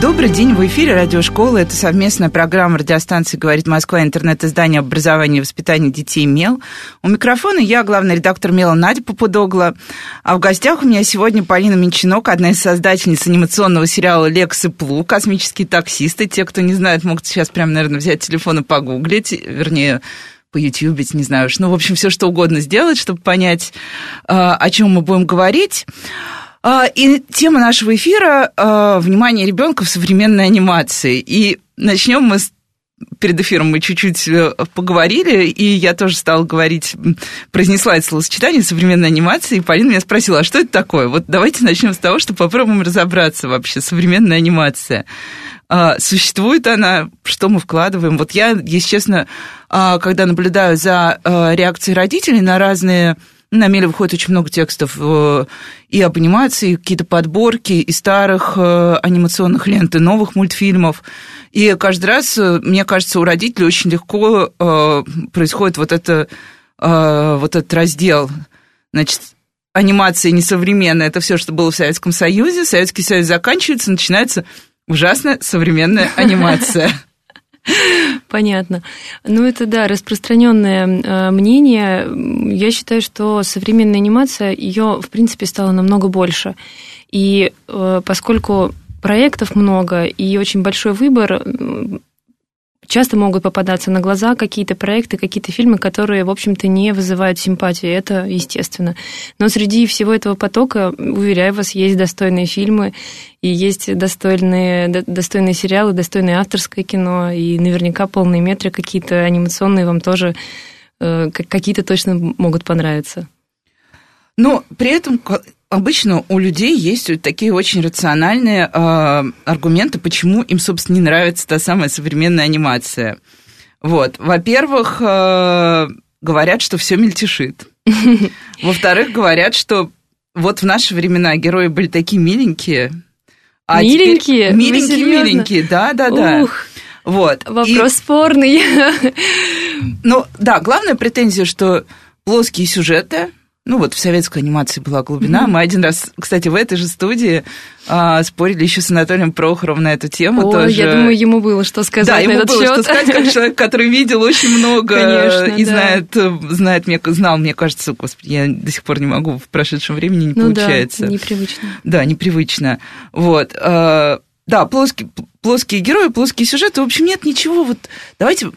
Добрый день, в эфире радиошкола. Это совместная программа радиостанции «Говорит Москва», интернет-издание об образовании и воспитании детей «Мел». У микрофона я, главный редактор «Мела» Надя Попудогла. А в гостях у меня сегодня Полина Минчинок, одна из создательниц анимационного сериала «Лекс и Плу», «Космические таксисты». Те, кто не знает, могут сейчас прямо, наверное, взять телефон и погуглить, вернее, поютубить, не знаю, ну, в общем, все что угодно сделать, чтобы понять, а, о чем мы будем говорить. А, и тема нашего эфира а, «Внимание ребенка в современной анимации». И начнем мы с перед эфиром мы чуть-чуть э, поговорили, и я тоже стала говорить, произнесла это словосочетание современной анимации, и Полина меня спросила, а что это такое? Вот давайте начнем с того, что попробуем разобраться вообще, современная анимация. А, существует она, что мы вкладываем? Вот я, если честно, когда наблюдаю за реакцией родителей на разные на Меле выходит очень много текстов э, и об анимации, какие-то подборки и старых э, анимационных лент, и новых мультфильмов. И каждый раз, э, мне кажется, у родителей очень легко происходит вот, это, вот этот раздел. Значит, анимация несовременная, это все, что было в Советском Союзе. Советский Союз заканчивается, начинается ужасная современная анимация. Понятно. Ну, это, да, распространенное э, мнение. Я считаю, что современная анимация, ее, в принципе, стало намного больше. И э, поскольку проектов много и очень большой выбор, часто могут попадаться на глаза какие-то проекты, какие-то фильмы, которые, в общем-то, не вызывают симпатии. Это естественно. Но среди всего этого потока, уверяю вас, есть достойные фильмы, и есть достойные, достойные сериалы, достойное авторское кино, и наверняка полные метры какие-то анимационные вам тоже э, какие-то точно могут понравиться. Но при этом обычно у людей есть такие очень рациональные э, аргументы, почему им, собственно, не нравится та самая современная анимация. Вот. Во-первых, э, говорят, что все мельтешит. Во-вторых, говорят, что вот в наши времена герои были такие миленькие. А миленькие? Миленькие, миленькие, да, да, да. Ух. Вот. Вопрос и, спорный. Ну, да, главная претензия, что плоские сюжеты, ну вот в советской анимации была глубина. Mm-hmm. Мы один раз, кстати, в этой же студии а, спорили еще с Анатолием Прохоровым на эту тему. О, тоже. я думаю, ему было что сказать да, на ему этот было счет. что сказать, как человек, который видел очень много Конечно, и да. знает, знает мне, знал, мне кажется, господи, я до сих пор не могу в прошедшем времени не ну получается. Да, непривычно. Да, непривычно. Вот. А, да, плоские, плоские герои, плоские сюжеты. В общем, нет ничего. Вот давайте,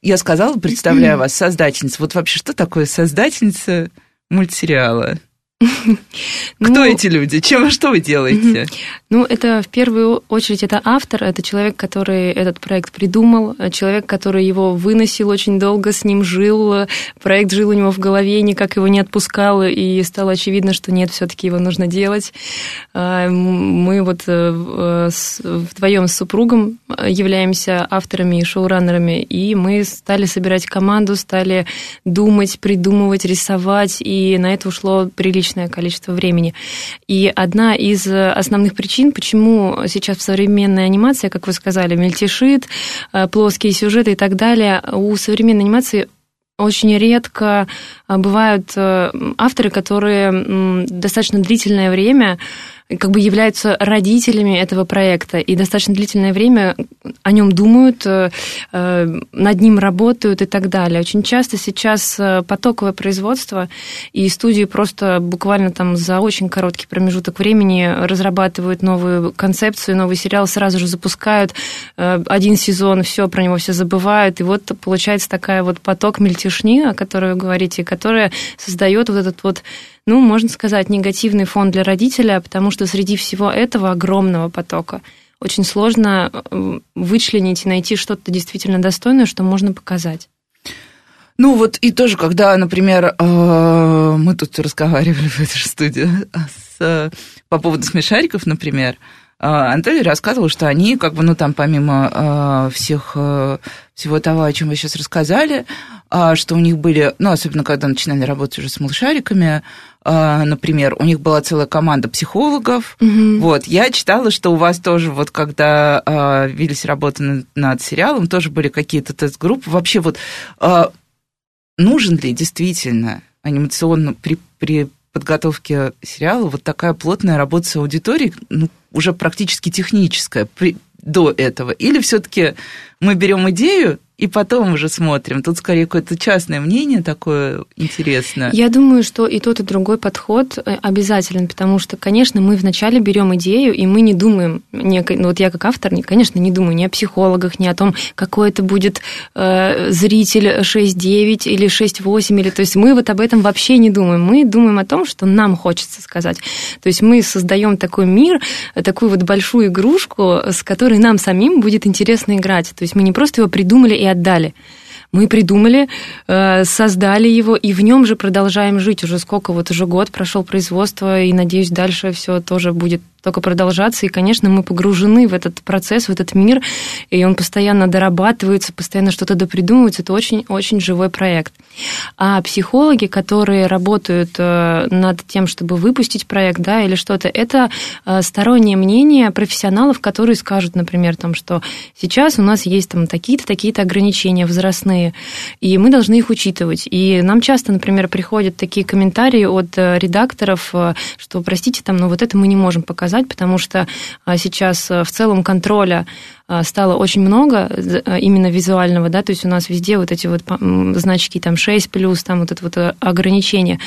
я сказала, представляю вас, создательница. Вот вообще, что такое создательница? Мультсериала? Кто ну, эти люди? Чем, что вы делаете? Ну, это в первую очередь это автор, это человек, который этот проект придумал, человек, который его выносил очень долго, с ним жил, проект жил у него в голове, никак его не отпускал, и стало очевидно, что нет, все-таки его нужно делать. А, мы вот э, вдвоем с супругом являемся авторами и шоураннерами, и мы стали собирать команду, стали думать, придумывать, рисовать, и на это ушло приличное количество времени. И одна из основных причин причин, почему сейчас в современной анимации, как вы сказали, мельтешит, э, плоские сюжеты и так далее, у современной анимации очень редко э, бывают э, авторы, которые достаточно длительное время как бы являются родителями этого проекта и достаточно длительное время о нем думают, э, э, над ним работают и так далее. Очень часто сейчас э, потоковое производство, и студии просто буквально там за очень короткий промежуток времени разрабатывают новую концепцию, новый сериал, сразу же запускают один сезон, все, про него все забывают, и вот получается такая вот поток мельтешни, о которой вы говорите, которая создает вот этот вот ну, можно сказать, негативный фон для родителя, потому что среди всего этого огромного потока очень сложно э, вычленить и найти что-то действительно достойное, что можно показать. Ну вот и тоже, когда, например, э, мы тут разговаривали в этой же студии с, по поводу смешариков, например, Анатолий рассказывал, что они, как бы, ну, там, помимо всех, всего того, о чем вы сейчас рассказали, что у них были, ну, особенно когда начинали работать уже с малышариками, например, у них была целая команда психологов. Угу. Вот, я читала, что у вас тоже, вот, когда велись работы над, над сериалом, тоже были какие-то тест-группы. Вообще, вот, нужен ли действительно анимационно при, при подготовке сериала вот такая плотная работа с аудиторией, ну, уже практически техническая при, до этого? Или все-таки мы берем идею и потом уже смотрим. Тут скорее какое-то частное мнение такое интересное. Я думаю, что и тот, и другой подход э, обязателен, потому что, конечно, мы вначале берем идею, и мы не думаем, не, ну вот я как автор, конечно, не думаю ни о психологах, ни о том, какой это будет э, зритель 6-9 или 6-8, или, то есть мы вот об этом вообще не думаем. Мы думаем о том, что нам хочется сказать. То есть мы создаем такой мир, такую вот большую игрушку, с которой нам самим будет интересно играть. То есть мы не просто его придумали и отдали. Мы придумали, э, создали его, и в нем же продолжаем жить. Уже сколько, вот уже год прошел производство, и, надеюсь, дальше все тоже будет только продолжаться. И, конечно, мы погружены в этот процесс, в этот мир, и он постоянно дорабатывается, постоянно что-то допридумывается. Это очень-очень живой проект. А психологи, которые работают э, над тем, чтобы выпустить проект, да, или что-то, это э, стороннее мнение профессионалов, которые скажут, например, там, что сейчас у нас есть там такие-то, такие-то ограничения возрастные, и мы должны их учитывать. И нам часто, например, приходят такие комментарии от э, редакторов, что, простите, там, но вот это мы не можем показать, потому что сейчас в целом контроля а, стало очень много а, именно визуального, да, то есть у нас везде вот эти вот значки там 6 плюс, там вот это вот э, ограничение.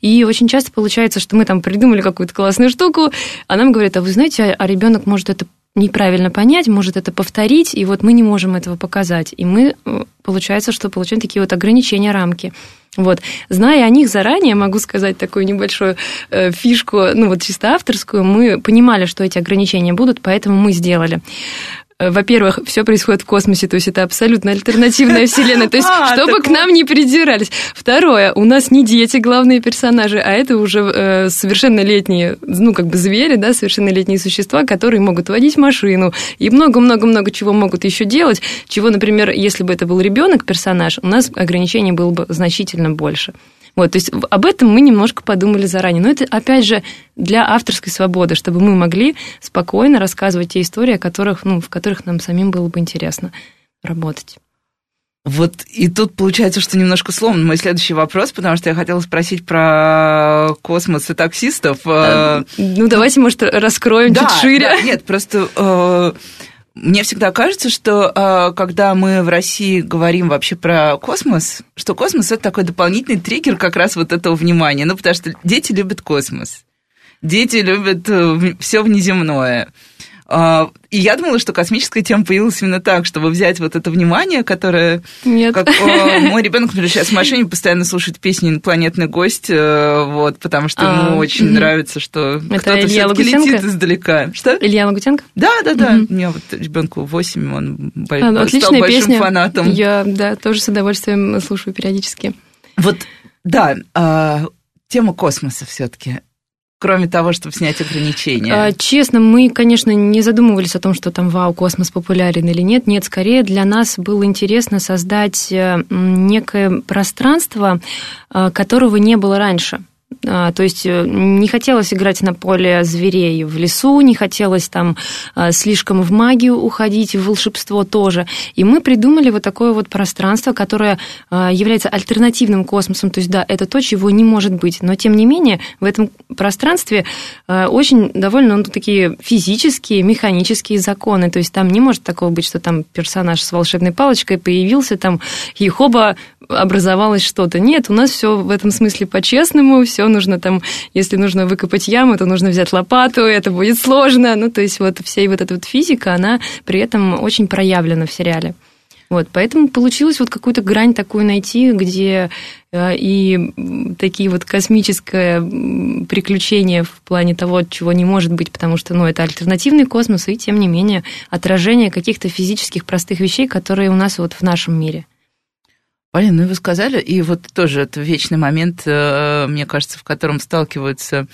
И очень часто получается, что мы там придумали какую-то классную штуку, а нам говорят, а вы знаете, а, а ребенок может это неправильно понять, может это повторить, и вот мы не можем этого показать. И мы, э, получается, что получаем такие вот ограничения, рамки. Вот. Зная о них заранее, могу сказать такую небольшую э, фишку, ну вот чисто авторскую, мы понимали, что эти ограничения будут, поэтому мы сделали. Э, во-первых, все происходит в космосе, то есть это абсолютно альтернативная вселенная, то есть а, чтобы к нам не придирались. Второе, у нас не дети главные персонажи, а это уже э, совершеннолетние, ну, как бы звери, да, совершеннолетние существа, которые могут водить машину и много-много-много чего могут еще делать, чего, например, если бы это был ребенок персонаж, у нас ограничений было бы значительно больше. Вот, то есть об этом мы немножко подумали заранее. Но это, опять же, для авторской свободы, чтобы мы могли спокойно рассказывать те истории, о которых, ну, в которых нам самим было бы интересно работать. Вот и тут получается, что немножко сломан мой следующий вопрос, потому что я хотела спросить про космос и таксистов. Э, ну, давайте, может, раскроем да, чуть шире. Да, нет, просто э, мне всегда кажется, что а, когда мы в России говорим вообще про космос, что космос это такой дополнительный триггер как раз вот этого внимания. Ну, потому что дети любят космос. Дети любят э, все внеземное. А, и я думала, что космическая тема появилась именно так, чтобы взять вот это внимание, которое... Нет. Как, о, мой ребенок, например, сейчас в машине постоянно слушает песни «Инопланетный гость», э, вот, потому что а, ему очень угу. нравится, что кто-то все-таки летит издалека. Что? Илья Лагутенко? Да, да, да. Угу. У меня вот ребенку 8, он а, стал большим песня. фанатом. Я, да, тоже с удовольствием слушаю периодически. Вот, да, а, тема космоса все-таки кроме того, чтобы снять ограничения? А, честно, мы, конечно, не задумывались о том, что там, вау, космос популярен или нет. Нет, скорее для нас было интересно создать э, некое пространство, э, которого не было раньше. А, то есть э, не хотелось играть на поле зверей в лесу, не хотелось там а, слишком в магию уходить, в волшебство тоже. И мы придумали вот такое вот пространство, которое а, является альтернативным космосом. То есть, да, это то, чего не может быть. Но, тем не менее, в этом пространстве очень довольно ну, такие физические, механические законы. То есть там не может такого быть, что там персонаж с волшебной палочкой появился, там и хоба образовалось что-то. Нет, у нас все в этом смысле по-честному, все нужно там, если нужно выкопать яму, то нужно взять лопату, это будет сложно. Ну, то есть вот вся вот эта вот физика, она при этом очень проявлена в сериале. Вот, поэтому получилось вот какую-то грань такую найти, где э, и такие вот космическое приключения в плане того, чего не может быть, потому что, ну, это альтернативный космос, и, тем не менее, отражение каких-то физических простых вещей, которые у нас вот в нашем мире. Полина, ну вы сказали, и вот тоже это вечный момент, э, мне кажется, в котором сталкиваются,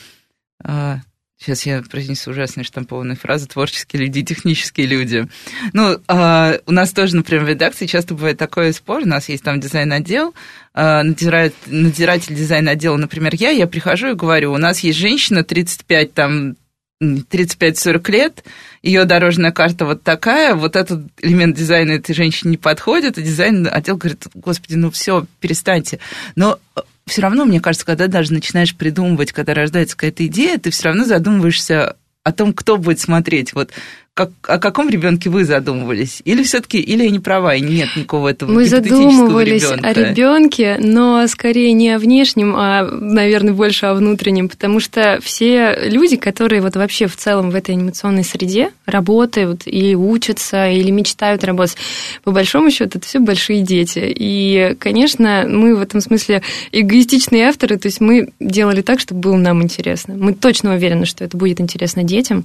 сейчас Сейчас я произнесу ужасные штампованные фразы «творческие люди» «технические люди». Ну, э, у нас тоже, например, в редакции часто бывает такой спор. У нас есть там дизайн-отдел, э, надзиратель, надзиратель дизайн-отдела, например, я, я прихожу и говорю, у нас есть женщина 35, там, 35-40 лет, ее дорожная карта вот такая, вот этот элемент дизайна этой женщине не подходит, и дизайн отдел говорит, господи, ну все, перестаньте. Но все равно, мне кажется, когда даже начинаешь придумывать, когда рождается какая-то идея, ты все равно задумываешься о том, кто будет смотреть. Вот как, о каком ребенке вы задумывались? Или все-таки, или я не права, и нет никакого этого Мы задумывались ребенка? о ребенке, но скорее не о внешнем, а, наверное, больше о внутреннем, потому что все люди, которые вот вообще в целом в этой анимационной среде работают или учатся, или мечтают работать, по большому счету, это все большие дети. И, конечно, мы в этом смысле эгоистичные авторы, то есть мы делали так, чтобы было нам интересно. Мы точно уверены, что это будет интересно детям,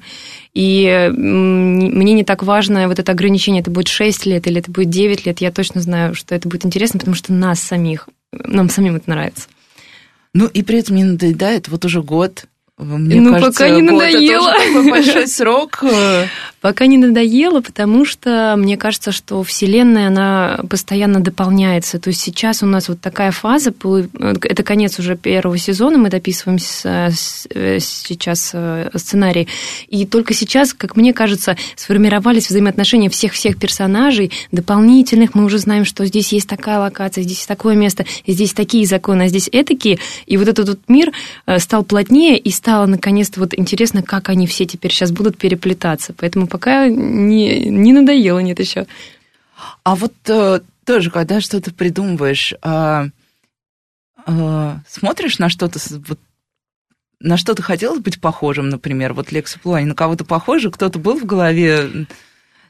и мне не так важно вот это ограничение, это будет 6 лет или это будет 9 лет, я точно знаю, что это будет интересно, потому что нас самих, нам самим это нравится. Ну, и при этом не надоедает вот уже год, мне ну, кажется, пока не надоело. Это такой большой срок. Пока не надоело, потому что мне кажется, что Вселенная, она постоянно дополняется. То есть сейчас у нас вот такая фаза, это конец уже первого сезона, мы дописываем сейчас э, сценарий. И только сейчас, как мне кажется, сформировались взаимоотношения всех-всех персонажей, дополнительных. Мы уже знаем, что здесь есть такая локация, здесь такое место, здесь такие законы, а здесь этакие. И вот этот вот мир э, стал плотнее и стал стало наконец-то вот интересно, как они все теперь сейчас будут переплетаться. Поэтому пока не, не надоело, нет еще. А вот э, тоже, когда что-то придумываешь, э, э, смотришь на что-то, вот, на что-то хотелось быть похожим, например, вот Лекса Плуани, на кого-то похоже, кто-то был в голове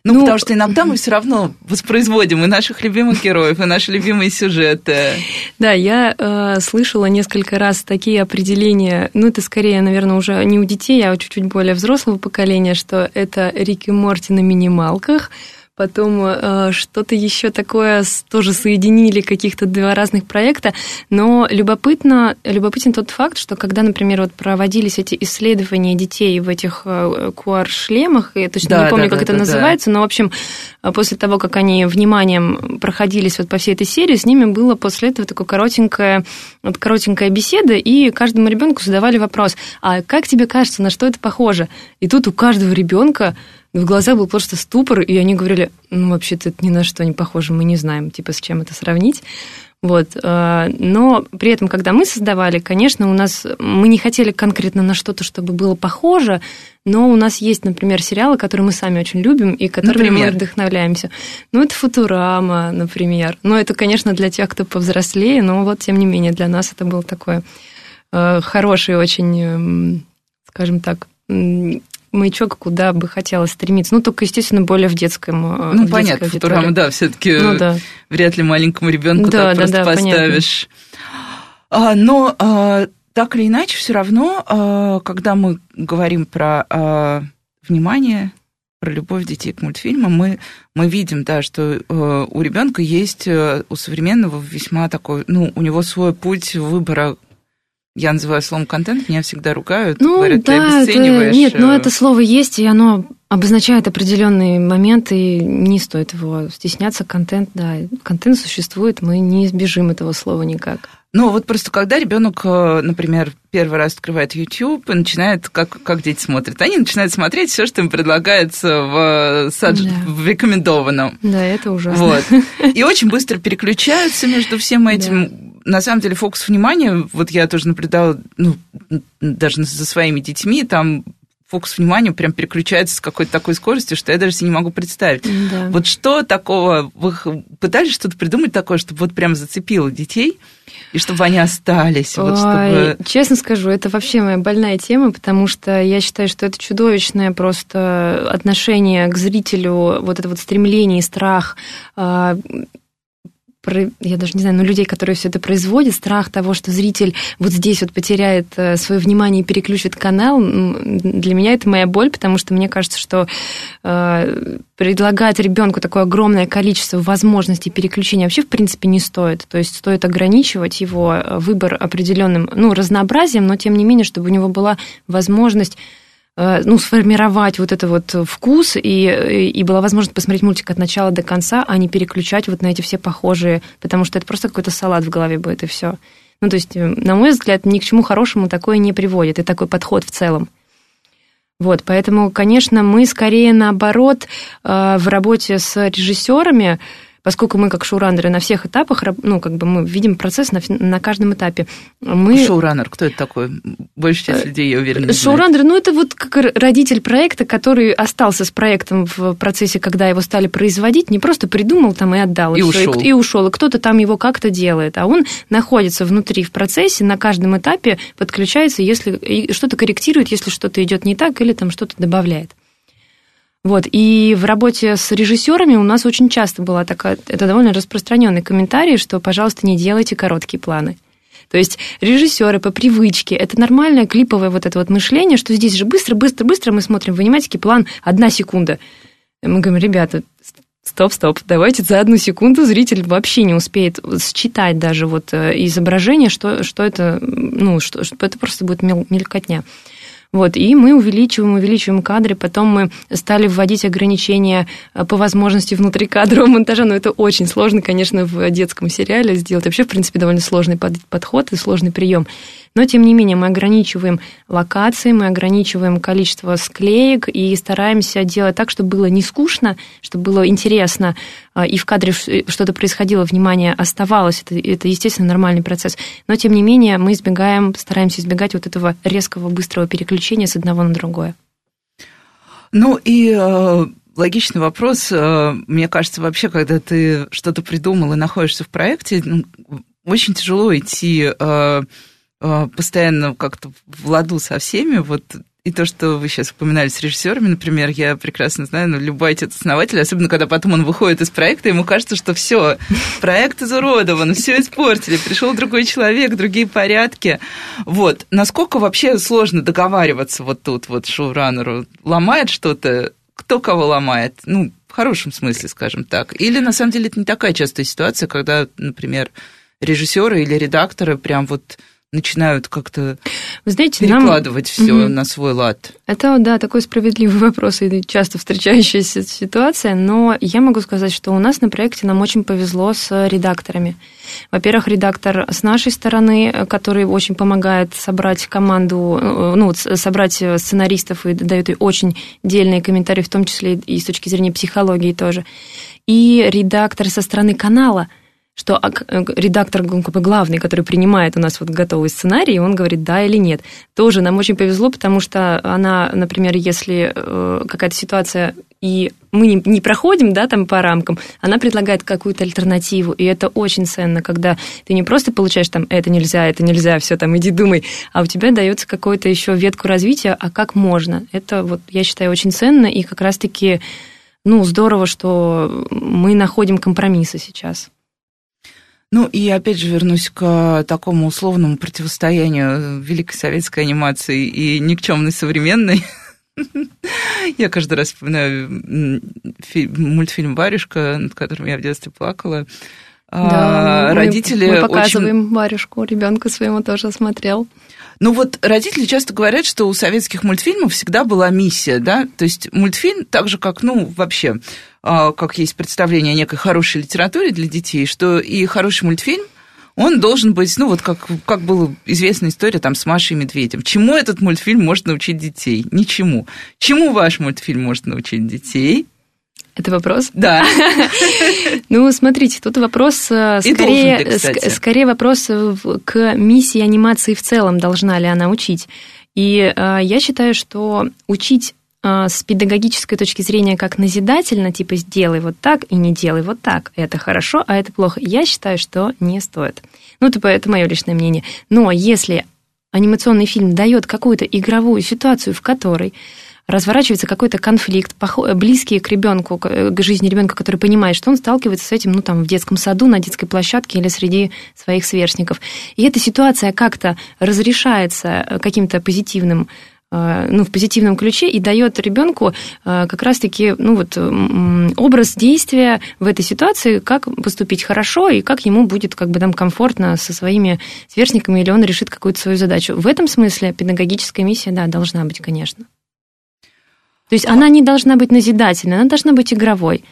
ну, ну, потому что иногда мы все равно воспроизводим и наших любимых героев, и наши любимые сюжеты. Да, я э, слышала несколько раз такие определения, ну, это скорее, наверное, уже не у детей, а у чуть-чуть более взрослого поколения, что это Рики Морти на минималках, потом э, что-то еще такое тоже соединили каких-то два разных проекта, но любопытно, любопытен тот факт, что когда, например, вот проводились эти исследования детей в этих э, QR-шлемах, я точно да, не помню, да, как да, это да, называется, да. но, в общем, после того, как они вниманием проходились вот по всей этой серии, с ними было после этого такое коротенькое, вот коротенькая беседа, и каждому ребенку задавали вопрос, а как тебе кажется, на что это похоже? И тут у каждого ребенка в глазах был просто ступор, и они говорили, ну, вообще-то это ни на что не похоже, мы не знаем, типа, с чем это сравнить. Вот. Э, но при этом, когда мы создавали, конечно, у нас мы не хотели конкретно на что-то, чтобы было похоже, но у нас есть, например, сериалы, которые мы сами очень любим и которыми например? мы вдохновляемся. Ну, это Футурама, например. Но это, конечно, для тех, кто повзрослее, но вот, тем не менее, для нас это был такой э, хороший очень, эм, скажем так, маячок, куда бы хотелось стремиться. Ну, только, естественно, более в детском. Э, ну, в понятно, Футурама, да, все-таки ну, да. вряд ли маленькому ребенку да, так да, просто да, поставишь. А, но а, так или иначе, все равно, а, когда мы говорим про а, внимание, про любовь детей к мультфильмам, мы, мы видим, да, что э, у ребенка есть э, у современного весьма такой, ну, у него свой путь выбора я называю словом контент, меня всегда ругают, ну, говорят, да, ты обесцениваешь. Это, нет, но это слово есть, и оно обозначает определенный момент, и не стоит его стесняться. Контент, да, контент существует, мы не избежим этого слова никак. Ну, вот просто когда ребенок, э, например, первый раз открывает YouTube и начинает, как, как дети смотрят, они начинают смотреть все, что им предлагается в, садж... да. в рекомендованном. Да, это ужасно. Вот. И очень быстро переключаются между всем этим. Да на самом деле фокус внимания, вот я тоже наблюдала, ну, даже за своими детьми, там фокус внимания прям переключается с какой-то такой скоростью, что я даже себе не могу представить. Да. Вот что такого, вы пытались что-то придумать такое, чтобы вот прям зацепило детей, и чтобы они остались? Вот, чтобы... Честно скажу, это вообще моя больная тема, потому что я считаю, что это чудовищное просто отношение к зрителю, вот это вот стремление и страх а, я даже не знаю, но людей, которые все это производят, страх того, что зритель вот здесь вот потеряет э, свое внимание и переключит канал, для меня это моя боль, потому что мне кажется, что э, предлагать ребенку такое огромное количество возможностей переключения вообще в принципе не стоит. То есть стоит ограничивать его э, выбор определенным, ну, разнообразием, но тем не менее, чтобы у него была возможность ну, сформировать вот это вот вкус, и, и была возможность посмотреть мультик от начала до конца, а не переключать вот на эти все похожие, потому что это просто какой-то салат в голове будет, и все. Ну, то есть, э, на мой взгляд, ни к чему хорошему такое не приводит, и такой подход в целом. Вот, поэтому, конечно, мы скорее наоборот э, в работе с режиссерами поскольку мы как шоураннеры на всех этапах, ну, как бы мы видим процесс на, на каждом этапе. Мы... Шоураннер, кто это такой? Большая часть людей, я уверена, Шоураннер, ну, это вот как родитель проекта, который остался с проектом в процессе, когда его стали производить, не просто придумал там и отдал. И, и ушел. И, и ушел, и кто-то там его как-то делает, а он находится внутри в процессе, на каждом этапе подключается, если что-то корректирует, если что-то идет не так, или там что-то добавляет. Вот, и в работе с режиссерами у нас очень часто была такая, это довольно распространенный комментарий, что, пожалуйста, не делайте короткие планы. То есть режиссеры по привычке, это нормальное клиповое вот это вот мышление, что здесь же быстро, быстро, быстро мы смотрим в аниматике план одна секунда. Мы говорим, ребята, стоп, стоп, давайте за одну секунду зритель вообще не успеет считать даже вот э, изображение, что, что это, ну, что это просто будет мелькотня. Вот, и мы увеличиваем, увеличиваем кадры, потом мы стали вводить ограничения э, по возможности внутрикадрового монтажа, но это очень сложно, конечно, в детском сериале сделать. Вообще, в принципе, довольно сложный подход и сложный прием. Но, тем не менее, мы ограничиваем локации, мы ограничиваем количество склеек и стараемся делать так, чтобы было не скучно, чтобы было интересно, а, и в кадре что-то происходило, внимание оставалось. Это, это естественно, нормальный процесс. Но, тем не менее, мы избегаем, стараемся избегать вот этого резкого, быстрого переключения с одного на другое. Ну и э, логичный вопрос. Э, мне кажется, вообще, когда ты что-то придумал и находишься в проекте, ну, очень тяжело идти э, постоянно как-то в ладу со всеми, вот и то, что вы сейчас упоминали с режиссерами, например, я прекрасно знаю, ну, любой отец-основатель, особенно когда потом он выходит из проекта, ему кажется, что все, проект изуродован, все испортили, пришел другой человек, другие порядки. Вот. Насколько вообще сложно договариваться вот тут вот шоураннеру? Ломает что-то? Кто кого ломает? Ну, в хорошем смысле, скажем так. Или, на самом деле, это не такая частая ситуация, когда, например, режиссеры или редакторы прям вот начинают как-то Вы знаете, перекладывать нам... все угу. на свой лад? Это, да, такой справедливый вопрос и часто встречающаяся ситуация, но я могу сказать, что у нас на проекте нам очень повезло с редакторами. Во-первых, редактор с нашей стороны, который очень помогает собрать команду, э, ну, собрать сценаристов и дает очень дельные комментарии, в том числе и с точки зрения психологии тоже. И редактор со стороны канала – что а, э, редактор главный, который принимает у нас вот готовый сценарий, он говорит да или нет. Тоже нам очень повезло, потому что она, например, если э, какая-то ситуация и мы не, не проходим, да, там по рамкам, она предлагает какую-то альтернативу, и это очень ценно, когда ты не просто получаешь там это нельзя, это нельзя, все там иди думай, а у тебя дается какую-то еще ветку развития, а как можно. Это вот я считаю очень ценно и как раз-таки ну здорово, что мы находим компромиссы сейчас. Ну и опять же вернусь к такому условному противостоянию великой советской анимации и никчемной современной. Я каждый раз вспоминаю мультфильм «Варюшка», над которым я в детстве плакала. Да, родители мы, мы показываем очень... Варюшку, ребенку своему тоже смотрел. Ну вот родители часто говорят, что у советских мультфильмов всегда была миссия, да, то есть мультфильм, так же как, ну, вообще, а, как есть представление о некой хорошей литературе для детей, что и хороший мультфильм, он должен быть, ну, вот как, как была известная история там с Машей и Медведем. Чему этот мультфильм может научить детей? Ничему. Чему ваш мультфильм может научить детей? Это вопрос? Да. Ну, смотрите, тут вопрос э, скорее, ты, скорее вопрос к миссии анимации в целом, должна ли она учить. И э, я считаю, что учить э, с педагогической точки зрения как назидательно, типа сделай вот так и не делай вот так, это хорошо, а это плохо, я считаю, что не стоит. Ну, типа, это мое личное мнение. Но если анимационный фильм дает какую-то игровую ситуацию, в которой разворачивается какой-то конфликт, близкий к ребенку, к жизни ребенка, который понимает, что он сталкивается с этим, ну, там, в детском саду, на детской площадке или среди своих сверстников. И эта ситуация как-то разрешается э, каким-то позитивным э, ну, в позитивном ключе и дает ребенку э, как раз-таки ну, вот, образ действия в этой ситуации, как поступить хорошо и как ему будет как бы там комфортно со своими сверстниками или он решит какую-то свою задачу. В этом смысле педагогическая миссия, да, должна быть, конечно. То есть она не должна быть назидательной, она должна быть игровой.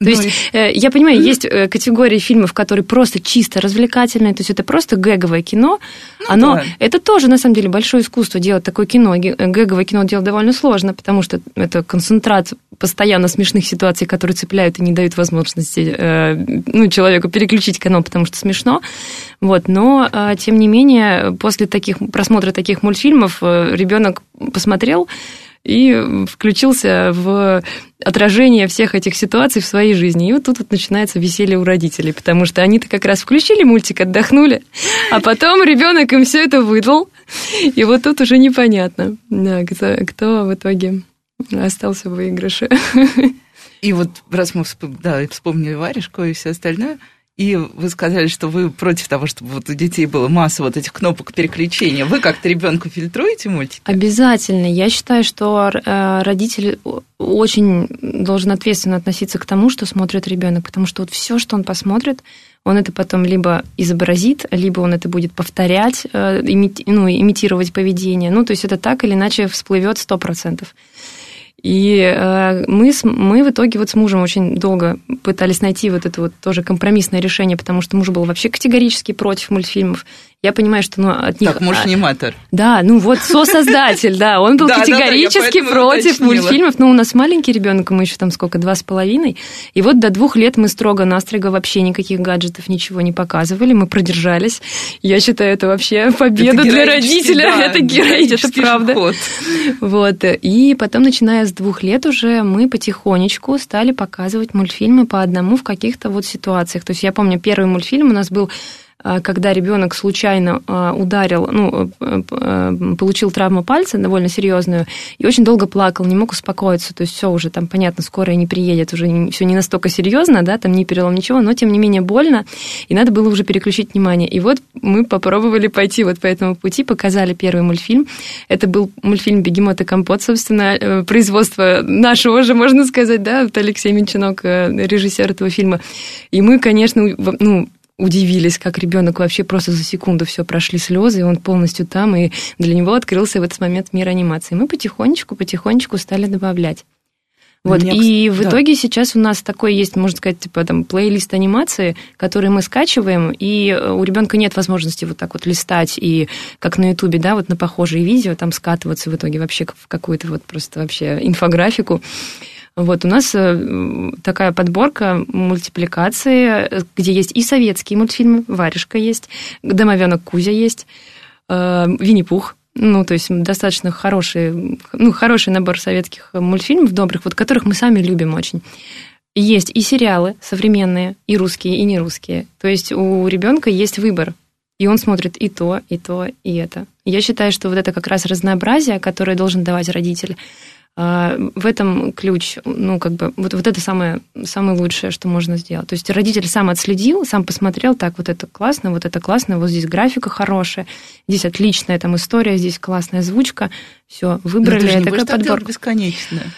То ну, есть. Э, я понимаю, есть э, категории фильмов, которые просто чисто развлекательные, то есть это просто гэговое кино. Ну, Оно, да. это тоже, на самом деле, большое искусство делать такое кино. Гэговое кино делать довольно сложно, потому что это концентрат постоянно смешных ситуаций, которые цепляют и не дают возможности э, ну, человеку переключить канал, потому что смешно. Вот. Но, тем не менее, после таких, просмотра таких мультфильмов ребенок посмотрел, и включился в отражение всех этих ситуаций в своей жизни. И вот тут вот начинается веселье у родителей, потому что они-то как раз включили мультик, отдохнули, а потом ребенок им все это выдал. И вот тут уже непонятно, да, кто, кто в итоге остался в выигрыше. И вот раз мы да, вспомнили варежку и все остальное, и вы сказали, что вы против того, чтобы вот у детей было масса вот этих кнопок переключения. Вы как-то ребенку фильтруете мультики? Обязательно. Я считаю, что э, родитель очень должен ответственно относиться к тому, что смотрит ребенок, потому что вот все, что он посмотрит, он это потом либо изобразит, либо он это будет повторять, э, ну, имитировать поведение. Ну, то есть это так или иначе всплывет сто процентов. И э, мы, мы в итоге вот с мужем очень долго пытались найти вот это вот тоже компромиссное решение, потому что муж был вообще категорически против мультфильмов. Я понимаю, что ну, от них... Так, муж а, аниматор. Да, ну вот сосоздатель, да, он был категорически против мультфильмов. Ну, у нас маленький ребенок, мы еще там сколько, два с половиной. И вот до двух лет мы строго-настрого вообще никаких гаджетов, ничего не показывали, мы продержались. Я считаю, это вообще победа для родителя. это героический, это правда. Вот. И потом, начиная с двух лет уже, мы потихонечку стали показывать мультфильмы по одному в каких-то вот ситуациях. То есть я помню, первый мультфильм у нас был когда ребенок случайно а, ударил, ну, э, э, получил травму пальца довольно серьезную и очень долго плакал, не мог успокоиться. То есть все уже там, понятно, скорая не приедет, уже все не настолько серьезно, да, там не перелом ничего, но тем не менее больно, и надо было уже переключить внимание. И вот мы попробовали пойти вот по этому пути, показали первый мультфильм. Это был мультфильм «Бегемот и компот», собственно, э, производство нашего же, можно сказать, да, вот Алексей Минчинок, режиссер этого фильма. И мы, конечно, ну, удивились, как ребенок вообще просто за секунду все прошли слезы, и он полностью там, и для него открылся в этот момент мир анимации. Мы потихонечку, потихонечку стали добавлять. Вот, Меня, и в да. итоге сейчас у нас такой есть, можно сказать, типа там плейлист анимации, который мы скачиваем, и у ребенка нет возможности вот так вот листать и как на Ютубе, да, вот на похожие видео там скатываться в итоге вообще в какую-то вот просто вообще инфографику. Вот у нас э, такая подборка мультипликации, где есть и советские мультфильмы, «Варежка» есть, «Домовенок Кузя» есть, э, «Винни-Пух», ну, то есть достаточно хороший, ну, хороший набор советских мультфильмов добрых, вот которых мы сами любим очень. Есть и сериалы современные, и русские, и нерусские. То есть у ребенка есть выбор. И он смотрит и то, и то, и это. Я считаю, что вот это как раз разнообразие, которое должен давать родитель, в этом ключ, ну, как бы, вот, вот это самое, самое лучшее, что можно сделать. То есть родитель сам отследил, сам посмотрел, так, вот это классно, вот это классно, вот здесь графика хорошая, здесь отличная там история, здесь классная озвучка, все, выбрали. Но это же не такая подборка. бесконечная.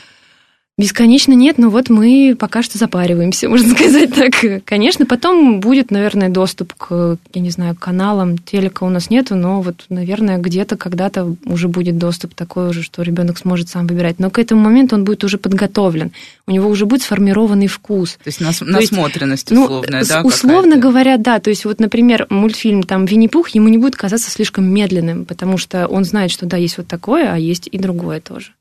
Бесконечно нет, но вот мы пока что запариваемся, можно сказать так. Конечно, потом будет, наверное, доступ к, я не знаю, каналам. Телека у нас нету, но вот, наверное, где-то когда-то уже будет доступ такой уже, что ребенок сможет сам выбирать. Но к этому моменту он будет уже подготовлен. У него уже будет сформированный вкус. То есть нас, то насмотренность есть, условная, ну, да? Условно говоря, да. То есть вот, например, мультфильм там «Винни-Пух» ему не будет казаться слишком медленным, потому что он знает, что да, есть вот такое, а есть и другое тоже.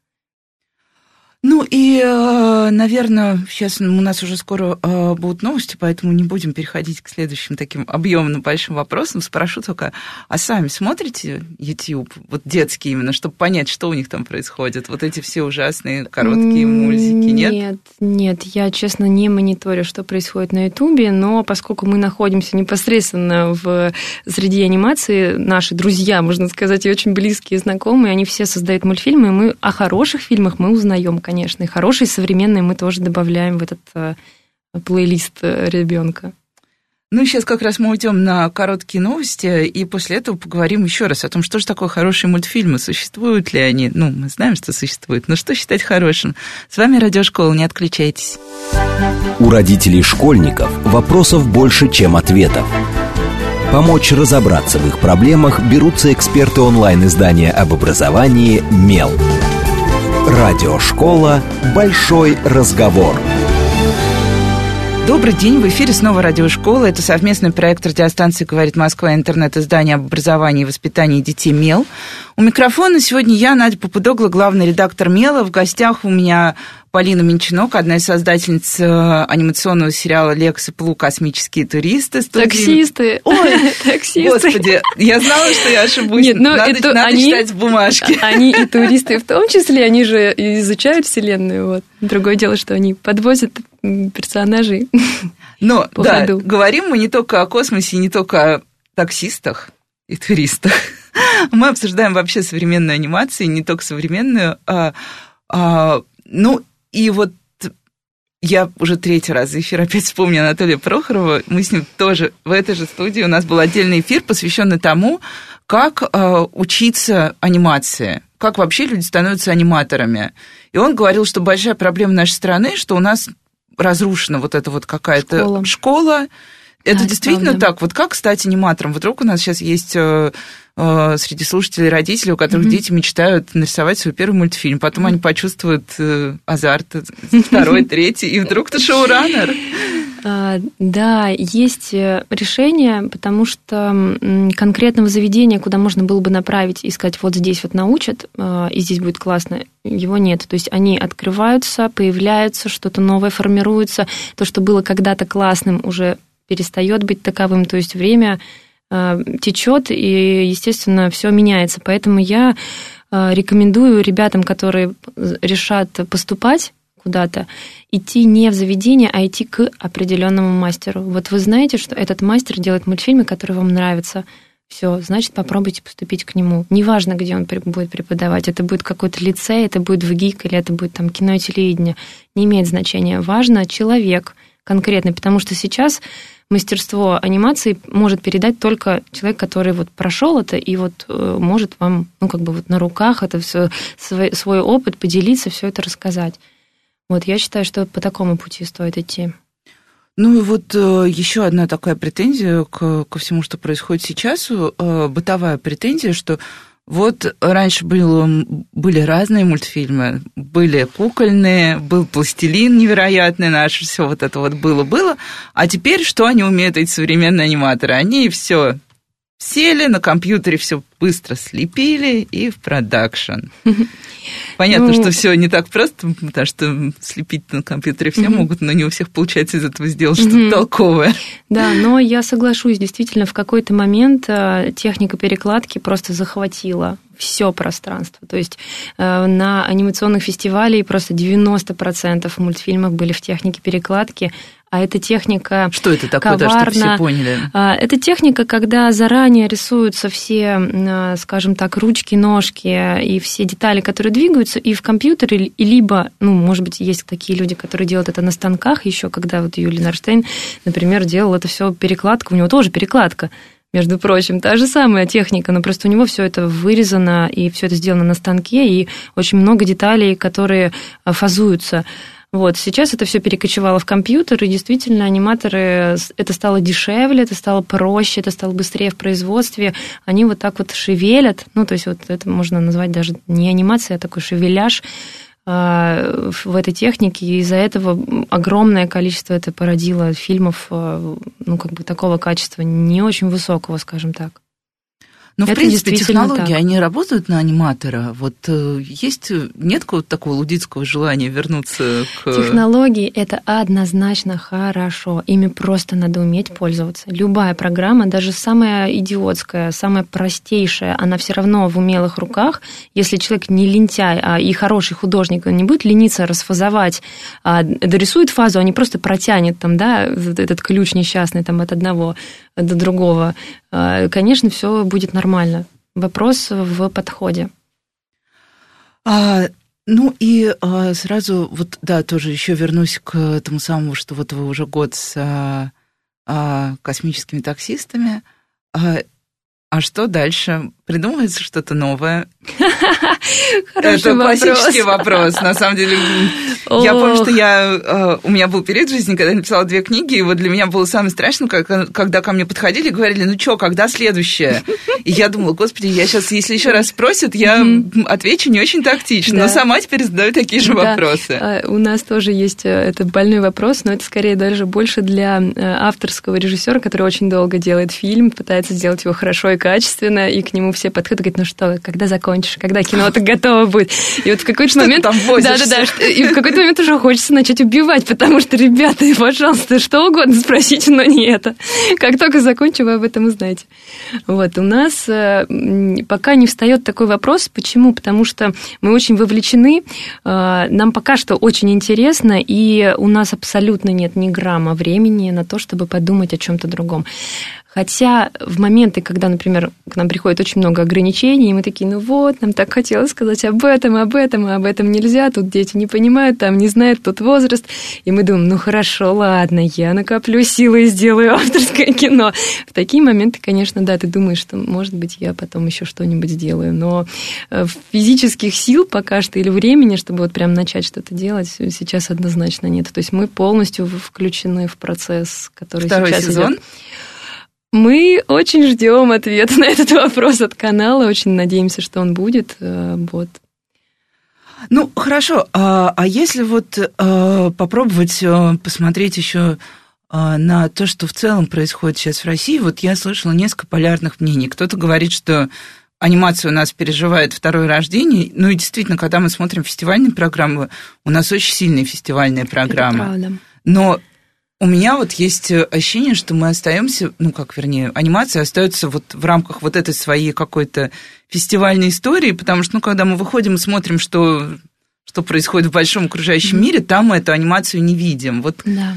Ну и, э, наверное, сейчас у нас уже скоро э, будут новости, поэтому не будем переходить к следующим таким объемным большим вопросам. Спрошу только, а сами смотрите YouTube, вот детские именно, чтобы понять, что у них там происходит? Вот эти все ужасные короткие мультики, нет? Нет, нет, я, честно, не мониторю, что происходит на YouTube, но поскольку мы находимся непосредственно в среди анимации, наши друзья, можно сказать, и очень близкие знакомые, они все создают мультфильмы, и мы о хороших фильмах мы узнаем, конечно. И хорошие, современные мы тоже добавляем в этот э, плейлист э, ребенка. Ну, сейчас как раз мы уйдем на короткие новости, и после этого поговорим еще раз о том, что же такое хорошие мультфильмы, существуют ли они. Ну, мы знаем, что существуют, но что считать хорошим? С вами Радиошкола, не отключайтесь. У родителей школьников вопросов больше, чем ответов. Помочь разобраться в их проблемах берутся эксперты онлайн-издания об образовании «Мел». Радиошкола «Большой разговор». Добрый день, в эфире снова радиошкола. Это совместный проект радиостанции «Говорит Москва» интернет-издание об образовании и воспитании детей «Мел». У микрофона сегодня я, Надя Попудогла, главный редактор «Мела». В гостях у меня Полина Минчинок, одна из создательниц э, анимационного сериала «Лекс и Плу. Космические туристы». Студии... Таксисты. Ой, таксисты. Господи, я знала, что я ошибусь. Нет, ну, надо, это, надо они, читать бумажки. Они и туристы в том числе, они же изучают Вселенную. Вот. Другое дело, что они подвозят персонажей Но, да, ходу. говорим мы не только о космосе, не только о таксистах и туристах. Мы обсуждаем вообще современную анимацию, не только современную, а, а ну, и вот я уже третий раз за эфир опять вспомню Анатолия Прохорова. Мы с ним тоже в этой же студии. У нас был отдельный эфир, посвященный тому, как э, учиться анимации, как вообще люди становятся аниматорами. И он говорил, что большая проблема нашей страны, что у нас разрушена вот эта вот какая-то школа. школа. Это да, действительно так. Вот как стать аниматором? Вдруг у нас сейчас есть э, Э, среди слушателей родителей, у которых mm-hmm. дети мечтают нарисовать свой первый мультфильм. Потом mm-hmm. они почувствуют э, азарт второй, третий, и вдруг ты шоураннер. А, да, есть э, решение, потому что конкретного заведения, куда можно было бы направить и сказать, вот здесь вот научат, и здесь будет классно, его нет. То есть они открываются, появляются, что-то новое формируется. То, что было когда-то классным, уже перестает быть таковым. То есть время Э, течет, и, естественно, все меняется. Поэтому я э, рекомендую ребятам, которые решат поступать куда-то, идти не в заведение, а идти к определенному мастеру. Вот вы знаете, что этот мастер делает мультфильмы, которые вам нравятся. Все, значит, попробуйте поступить к нему. Неважно, где он будет преподавать. Это будет какой-то лицей, это будет в ГИК, или это будет там кино и телевидение. Не имеет значения. Важно человек конкретный, потому что сейчас мастерство анимации может передать только человек, который вот прошел это и вот э, может вам, ну, как бы вот на руках это все, свой, свой опыт поделиться, все это рассказать. Вот я считаю, что по такому пути стоит идти. Ну и вот э, еще одна такая претензия к, ко всему, что происходит сейчас, э, бытовая претензия, что вот раньше было, были разные мультфильмы, были кукольные, был пластилин невероятный наш, все вот это вот было-было. А теперь что они умеют, эти современные аниматоры? Они все сели на компьютере, все быстро слепили и в продакшн. Понятно, ну, что все не так просто, потому что слепить на компьютере все угу. могут, но не у всех получается из этого сделать угу. что-то толковое. Да, но я соглашусь, действительно, в какой-то момент э, техника перекладки просто захватила все пространство. То есть э, на анимационных фестивалях просто 90% мультфильмов были в технике перекладки, а эта техника Что это такое, коварна. да, чтобы все поняли? А, это техника, когда заранее рисуются все, а, скажем так, ручки, ножки и все детали, которые двигаются, и в компьютере, либо, ну, может быть, есть такие люди, которые делают это на станках еще, когда вот Юлия Нарштейн, например, делал это все перекладка, у него тоже перекладка, между прочим, та же самая техника, но просто у него все это вырезано, и все это сделано на станке, и очень много деталей, которые а, фазуются. Вот, сейчас это все перекочевало в компьютер, и действительно аниматоры, это стало дешевле, это стало проще, это стало быстрее в производстве. Они вот так вот шевелят, ну, то есть вот это можно назвать даже не анимация, а такой шевеляж а, в этой технике, и из-за этого огромное количество это породило фильмов, а, ну, как бы такого качества, не очень высокого, скажем так. Но, ну, в принципе, технологии, так. они работают на аниматора. Вот э, есть, нет какого-то такого лудицкого желания вернуться к... Технологии – это однозначно хорошо. Ими просто надо уметь пользоваться. Любая программа, даже самая идиотская, самая простейшая, она все равно в умелых руках. Если человек не лентяй, а и хороший художник, он не будет лениться расфазовать, а дорисует фазу, а не просто протянет там, да, этот ключ несчастный там от одного до другого, а, конечно, все будет нормально. Вопрос в подходе. А, ну и а, сразу вот, да, тоже еще вернусь к тому самому, что вот вы уже год с а, а, космическими таксистами. А, А что дальше? Придумывается что-то новое? Это классический вопрос. На самом деле, я помню, что я, э, у меня был период в жизни, когда я написала две книги, и вот для меня было самое страшное, когда ко мне подходили и говорили, ну что, когда следующее? И я думала, господи, я сейчас, если еще раз спросят, я отвечу не очень тактично, но сама теперь задаю такие же вопросы. А, у нас тоже есть э, это больной вопрос, но это скорее даже больше для э, авторского режиссера, который очень долго делает фильм, пытается сделать его хорошо и качественно, и к нему все подходят и говорят, ну что, когда закончишь, когда кино-то готово будет? И вот в какой-то момент... Да-да-да, и в какой-то момент уже хочется начать убивать, потому что, ребята, пожалуйста, что угодно спросите, но не это. Как только закончу, вы об этом узнаете. Вот, у нас э, пока не встает такой вопрос. Почему? Потому что мы очень вовлечены, э, нам пока что очень интересно, и у нас абсолютно нет ни грамма времени на то, чтобы подумать о чем-то другом. Хотя в моменты, когда, например, к нам приходит очень много ограничений, и мы такие, ну вот, нам так хотелось сказать об этом, об этом, а об этом нельзя, тут дети не понимают, там не знают, тут возраст. И мы думаем, ну хорошо, ладно, я накоплю силы и сделаю авторское кино. В такие моменты, конечно, да, ты думаешь, что, может быть, я потом еще что-нибудь сделаю. Но э, физических сил пока что или времени, чтобы вот прям начать что-то делать, сейчас однозначно нет. То есть мы полностью включены в процесс, который Второй сейчас сезон? идет. Мы очень ждем ответа на этот вопрос от канала, очень надеемся, что он будет. э, Вот. Ну, хорошо. А, а если вот а, попробовать а, посмотреть еще на то, что в целом происходит сейчас в России, вот я слышала несколько полярных мнений. Кто-то говорит, что анимация у нас переживает второе рождение. Ну и действительно, когда мы смотрим фестивальные программы, у нас очень сильные фестивальные программы. Это правда. Но у меня вот есть ощущение, что мы остаемся, ну как, вернее, анимация остается вот в рамках вот этой своей какой-то фестивальной истории, потому что, ну, когда мы выходим и смотрим, что, что происходит в большом окружающем мире, там мы эту анимацию не видим. Вот Да.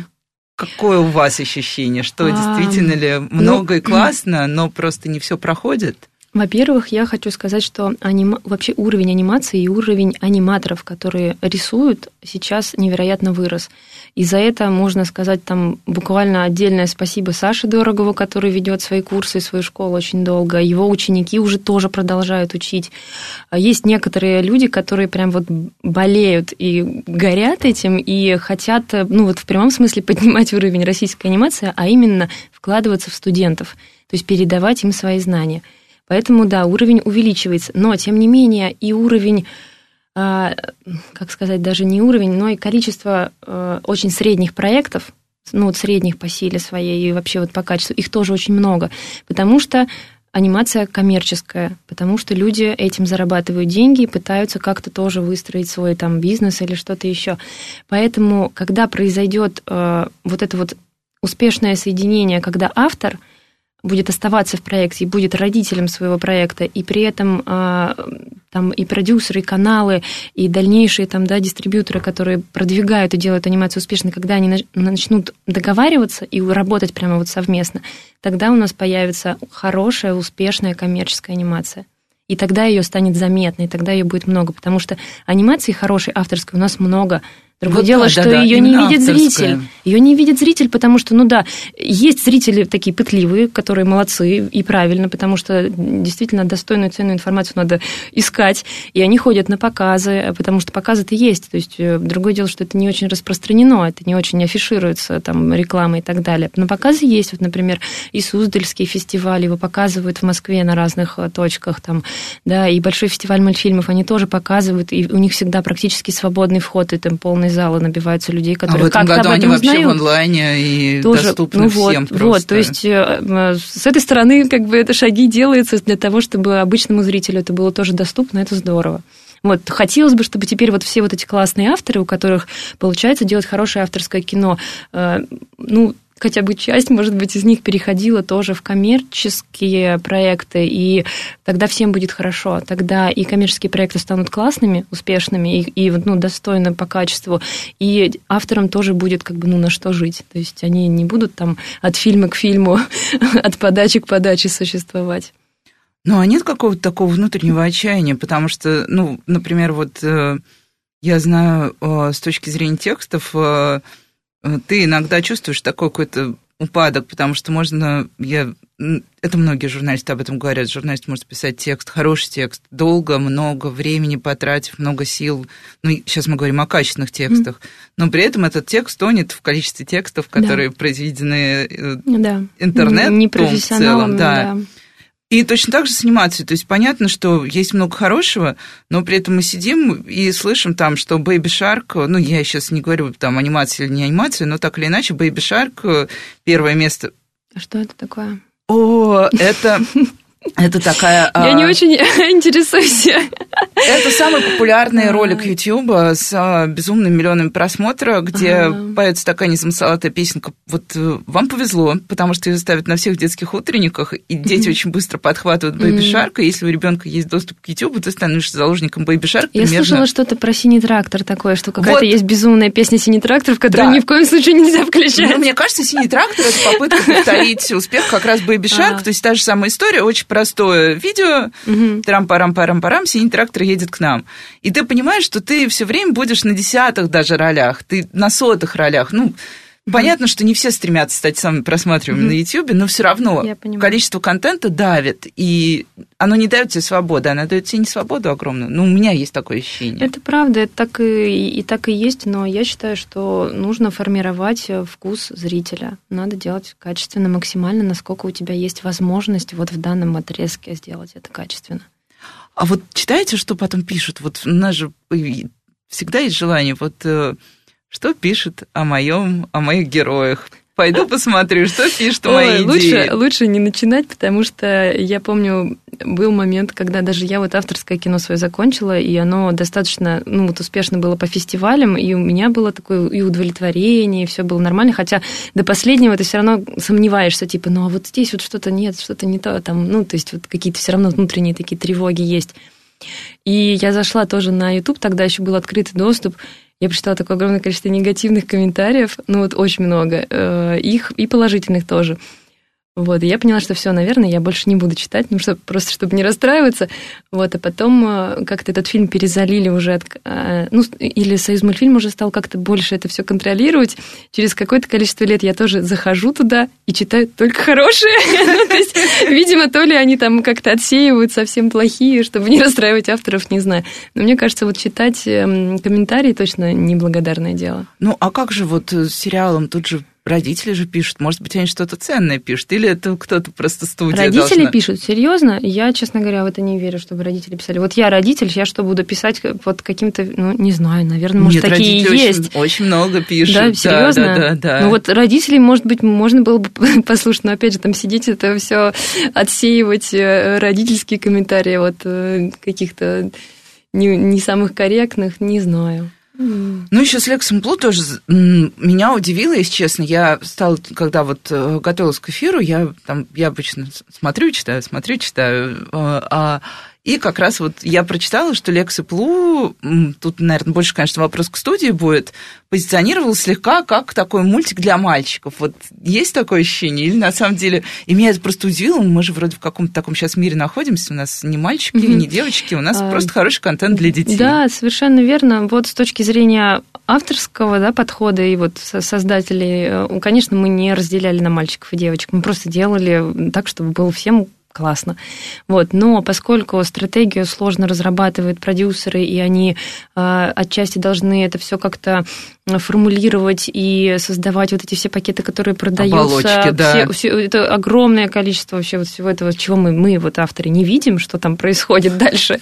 какое у вас ощущение, что А, действительно ли много и классно, но просто не все проходит? Во-первых, я хочу сказать, что анима... вообще уровень анимации и уровень аниматоров, которые рисуют, сейчас невероятно вырос. И за это можно сказать там буквально отдельное спасибо Саше Дорогову, который ведет свои курсы, свою школу очень долго. Его ученики уже тоже продолжают учить. А Есть некоторые люди, которые прям вот болеют и горят этим, и хотят, ну вот в прямом смысле поднимать уровень российской анимации, а именно вкладываться в студентов, то есть передавать им свои знания. Поэтому, да, уровень увеличивается. Но, тем не менее, и уровень, а, как сказать, даже не уровень, но и количество а, очень средних проектов, ну, вот средних по силе своей и вообще вот по качеству, их тоже очень много. Потому что анимация коммерческая, потому что люди этим зарабатывают деньги и пытаются как-то тоже выстроить свой там бизнес или что-то еще. Поэтому, когда произойдет э, вот это вот успешное соединение, когда автор будет оставаться в проекте и будет родителем своего проекта, и при этом э, там и продюсеры, и каналы, и дальнейшие там, да, дистрибьюторы, которые продвигают и делают анимацию успешной, когда они нач- начнут договариваться и работать прямо вот совместно, тогда у нас появится хорошая, успешная коммерческая анимация. И тогда ее станет заметно, и тогда ее будет много, потому что анимации хорошей авторской у нас много. Другое Вот дело, да, что да, ее не видит авторская. зритель. Ее не видит зритель, потому что, ну да, есть зрители такие пытливые, которые молодцы и правильно, потому что действительно достойную ценную информацию надо искать, и они ходят на показы, потому что показы-то есть. То есть э, другое дело, что это не очень распространено, это не очень афишируется, там, реклама и так далее. Но показы есть. Вот, например, и Суздальский фестиваль, его показывают в Москве на разных э, точках, там, да, и Большой фестиваль мультфильмов, они тоже показывают, и у них всегда практически свободный вход, и там полный залы набиваются людей, А которые в этом как-то году об они этом вообще в узнают. онлайне и Тоже, доступны ну вот, всем просто. Вот, то есть э, э, с этой стороны как бы это шаги делаются для того, чтобы обычному зрителю это было тоже доступно, это здорово. Вот, хотелось бы, чтобы теперь вот все вот эти классные авторы, у которых получается делать хорошее авторское кино, э, ну, хотя бы часть, может быть, из них переходила тоже в коммерческие проекты, и тогда всем будет хорошо. Тогда и коммерческие проекты станут классными, успешными, и, и ну, достойно по качеству, и авторам тоже будет как бы, ну, на что жить. То есть они не будут там от фильма к фильму, от подачи к подаче существовать. Ну, а нет какого-то такого внутреннего отчаяния, потому что, ну, например, вот э, я знаю, э, с точки зрения текстов, э, ты иногда чувствуешь такое какое-то упадок, потому что можно, я, это многие журналисты об этом говорят, журналист может писать текст, хороший текст, долго, много времени потратив, много сил, ну, сейчас мы говорим о качественных текстах, mm. но при этом этот текст тонет в количестве текстов, которые да. произведены э, да. интернетом Не в целом, да. да. И точно так же с анимацией. То есть понятно, что есть много хорошего, но при этом мы сидим и слышим там, что Baby Shark, ну, я сейчас не говорю там анимация или не анимация, но так или иначе, Baby Shark э, первое место. А что это такое? О, это это такая... Я а... не очень интересуюсь. Это самый популярный ролик YouTube с а, безумным миллионами просмотров, где ага. поется такая незамысловатая песенка. Вот э, вам повезло, потому что ее ставят на всех детских утренниках, и дети очень быстро подхватывают Shark, и если у ребенка есть доступ к YouTube, ты становишься заложником Baby Shark. Я примерно... слышала что-то про синий трактор такое, что какая-то вот. есть безумная песня синий трактор, в которую да. ни в коем случае нельзя включать. Ну, мне кажется, синий трактор это попытка повторить успех как раз Shark, а. то есть та же самая история, очень простое видео, угу. трам-парам-парам-парам, синий трактор едет к нам. И ты понимаешь, что ты все время будешь на десятых даже ролях, ты на сотых ролях. Ну. Понятно, что не все стремятся стать самыми просматриваемыми на YouTube, но все равно количество контента давит, и оно не дает тебе свободы, оно дает тебе не свободу огромную. Ну, у меня есть такое ощущение. Это правда, это так и, и так и есть, но я считаю, что нужно формировать вкус зрителя. Надо делать качественно, максимально, насколько у тебя есть возможность вот в данном отрезке сделать это качественно. А вот читаете, что потом пишут? Вот у нас же всегда есть желание, вот э, что пишет о моем, о моих героях, Пойду посмотрю, что пишут Ой, мои лучше, идеи. Лучше не начинать, потому что я помню, был момент, когда даже я вот авторское кино свое закончила, и оно достаточно, ну, вот успешно было по фестивалям, и у меня было такое и удовлетворение, и все было нормально, хотя до последнего ты все равно сомневаешься, типа, ну, а вот здесь вот что-то нет, что-то не то, там, ну, то есть вот какие-то все равно внутренние такие тревоги есть. И я зашла тоже на YouTube, тогда еще был открытый доступ, я прочитала такое огромное количество негативных комментариев, ну вот очень много, э, их и положительных тоже. Вот, и я поняла, что все, наверное, я больше не буду читать, ну, чтобы, просто чтобы не расстраиваться. Вот, а потом э, как-то этот фильм перезалили уже, от, э, ну, или Союз мультфильм уже стал как-то больше это все контролировать. Через какое-то количество лет я тоже захожу туда и читаю только хорошие. ну, то есть, видимо, то ли они там как-то отсеивают совсем плохие, чтобы не расстраивать авторов, не знаю. Но мне кажется, вот читать эм, комментарии точно неблагодарное дело. Ну, а как же вот с сериалом тут же родители же пишут, может быть, они что-то ценное пишут, или это кто-то просто студия Родители должна... пишут, серьезно? Я, честно говоря, в это не верю, чтобы родители писали. Вот я родитель, я что буду писать под каким-то, ну, не знаю, наверное, может, Нет, такие очень, есть. Очень много пишут. Да, серьезно? Да, да, да, да. Ну вот родителей, может быть, можно было бы послушать, но опять же, там сидеть это все отсеивать э, родительские комментарии вот э, каких-то не, не самых корректных, не знаю. Ну, еще с Лексом Блу тоже меня удивило, если честно. Я стала, когда вот э, готовилась к эфиру, я там, я обычно смотрю, читаю, смотрю, читаю, э, а и как раз вот я прочитала, что Лекс и Плу, тут, наверное, больше, конечно, вопрос к студии будет, позиционировал слегка как такой мультик для мальчиков. Вот есть такое ощущение? Или на самом деле... И меня это просто удивило, мы же вроде в каком-то таком сейчас мире находимся, у нас не мальчики, mm-hmm. не девочки, у нас а, просто хороший контент для детей. Да, совершенно верно. Вот с точки зрения авторского да, подхода и вот создателей, э, конечно, мы не разделяли на мальчиков и девочек, мы просто делали так, чтобы было всем классно. Вот. Но поскольку стратегию сложно разрабатывают продюсеры, и они э, отчасти должны это все как-то формулировать и создавать вот эти все пакеты, которые продаются. Оболочки, да. Все, все, это огромное количество вообще вот всего этого, чего мы, мы, вот авторы, не видим, что там происходит дальше.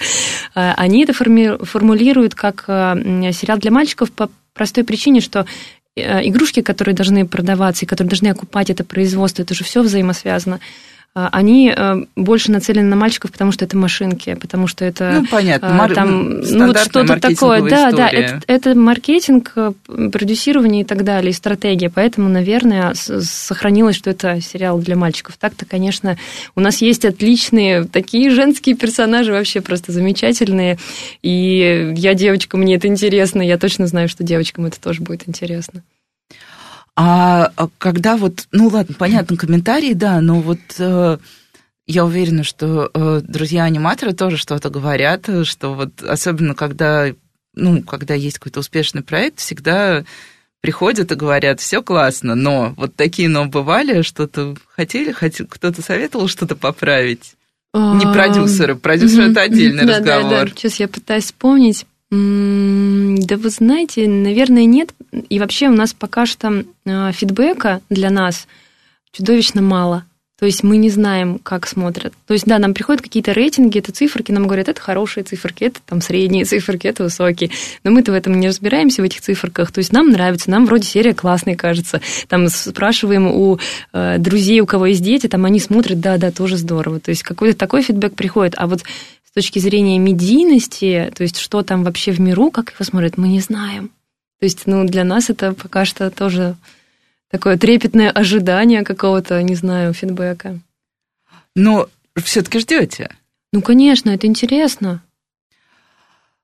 Э, они это формулируют как э, сериал для мальчиков по простой причине, что э, игрушки, которые должны продаваться и которые должны окупать это производство, это же все взаимосвязано. А, они э, больше нацелены на мальчиков, потому что это машинки, потому что это... Ну, понятно, а, Мар... там, ну, вот что-то такое. Да, да, это, это маркетинг, э, продюсирование и так далее, и стратегия. Поэтому, наверное, сохранилось, что это сериал для мальчиков. Так-то, конечно, у нас есть отличные такие женские персонажи, вообще просто замечательные. И я девочка, мне это интересно, я точно знаю, что девочкам это тоже будет интересно. А, а когда вот, ну ладно, понятно, комментарии, да, но вот э, я уверена, что э, друзья-аниматоры тоже что-то говорят, что вот особенно когда, ну, когда есть какой-то успешный проект, всегда приходят и говорят, все классно, но вот такие но бывали, что-то хотели, хотели кто-то советовал что-то поправить? Не продюсеры, продюсер это отдельный да, да, разговор. да. Сейчас я пытаюсь вспомнить. Да вы знаете, наверное, нет. И вообще у нас пока что а, фидбэка для нас чудовищно мало. То есть мы не знаем, как смотрят. То есть, да, нам приходят какие-то рейтинги, это циферки, нам говорят, это хорошие циферки, это там средние циферки, это высокие. Но мы-то в этом не разбираемся, в этих циферках. То есть нам нравится, нам вроде серия классная кажется. Там спрашиваем у э, друзей, у кого есть дети, там они смотрят, да, да, тоже здорово. То есть какой-то такой фидбэк приходит. А вот с точки зрения медийности, то есть что там вообще в миру, как его смотрят, мы не знаем. То есть, ну, для нас это пока что тоже такое трепетное ожидание какого-то, не знаю, фидбэка. Но все-таки ждете. Ну, конечно, это интересно.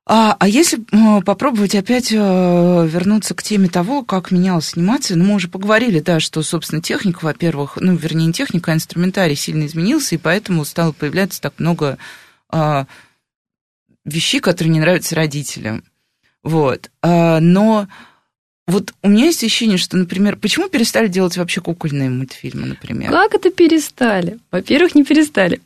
А, а если э, попробовать опять э, вернуться к теме того, как менялась анимация, ну, мы уже поговорили, да, что, собственно, техника, во-первых, ну, вернее, не техника, а инструментарий сильно изменился, и поэтому стало появляться так много э, вещей, которые не нравятся родителям. Вот. А, но вот у меня есть ощущение, что, например, почему перестали делать вообще кукольные мультфильмы, например? Как это перестали? Во-первых, не перестали.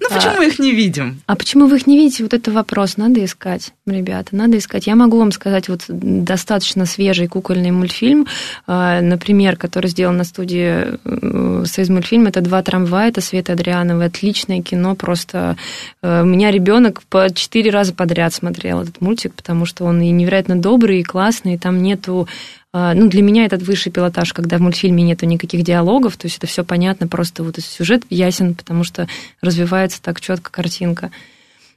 Ну, почему А- мы их не видим? А почему вы их не видите? Вот это вопрос. Надо искать, ребята, надо искать. Я могу вам сказать вот достаточно свежий кукольный мультфильм, а, например, который сделан на студии э, Союз мультфильм. Это «Два трамвая», это Света Адриановой. Отличное кино, просто э, у меня ребенок по четыре раза подряд смотрел этот мультик, потому что он и невероятно добрый, и классный, и там нету ну, для меня этот высший пилотаж, когда в мультфильме нету никаких диалогов, то есть это все понятно, просто вот сюжет ясен, потому что развивается так четко картинка.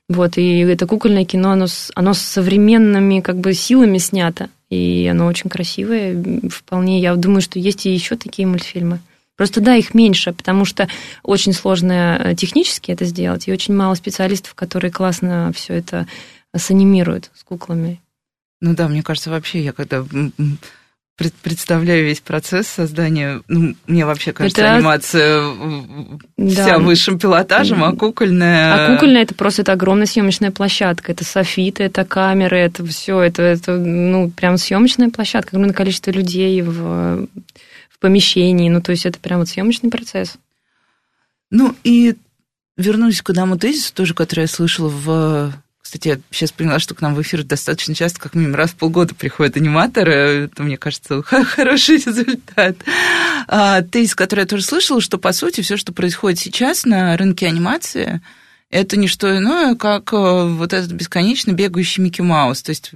Вот, и это кукольное кино, оно оно с современными как бы силами снято, и оно очень красивое, вполне. Я думаю, что есть и еще такие мультфильмы. Просто да, их меньше, потому что очень сложно э, технически это сделать, и очень мало специалистов, которые классно все это санимируют с куклами. Ну да, мне кажется, вообще я когда представляю весь процесс создания, ну, мне вообще кажется, Это- анимация м, Да. вся высшим пилотажем, а кукольная... А кукольная это просто это огромная съемочная площадка. Это софиты, это камеры, это все, это, это ну, прям съемочная площадка, огромное количество людей в, в помещении. Ну, то есть это прям вот съемочный процесс. Ну и вернусь к одному тезису тоже, который я слышала в... Кстати, я сейчас поняла, что к нам в эфир достаточно часто, как минимум раз в полгода приходят аниматоры. Это, мне кажется, хороший результат. А, тезис, который я тоже слышала, что, по сути, все, что происходит сейчас на рынке анимации, это не что иное, как э, вот этот бесконечно бегающий Микки Маус. То есть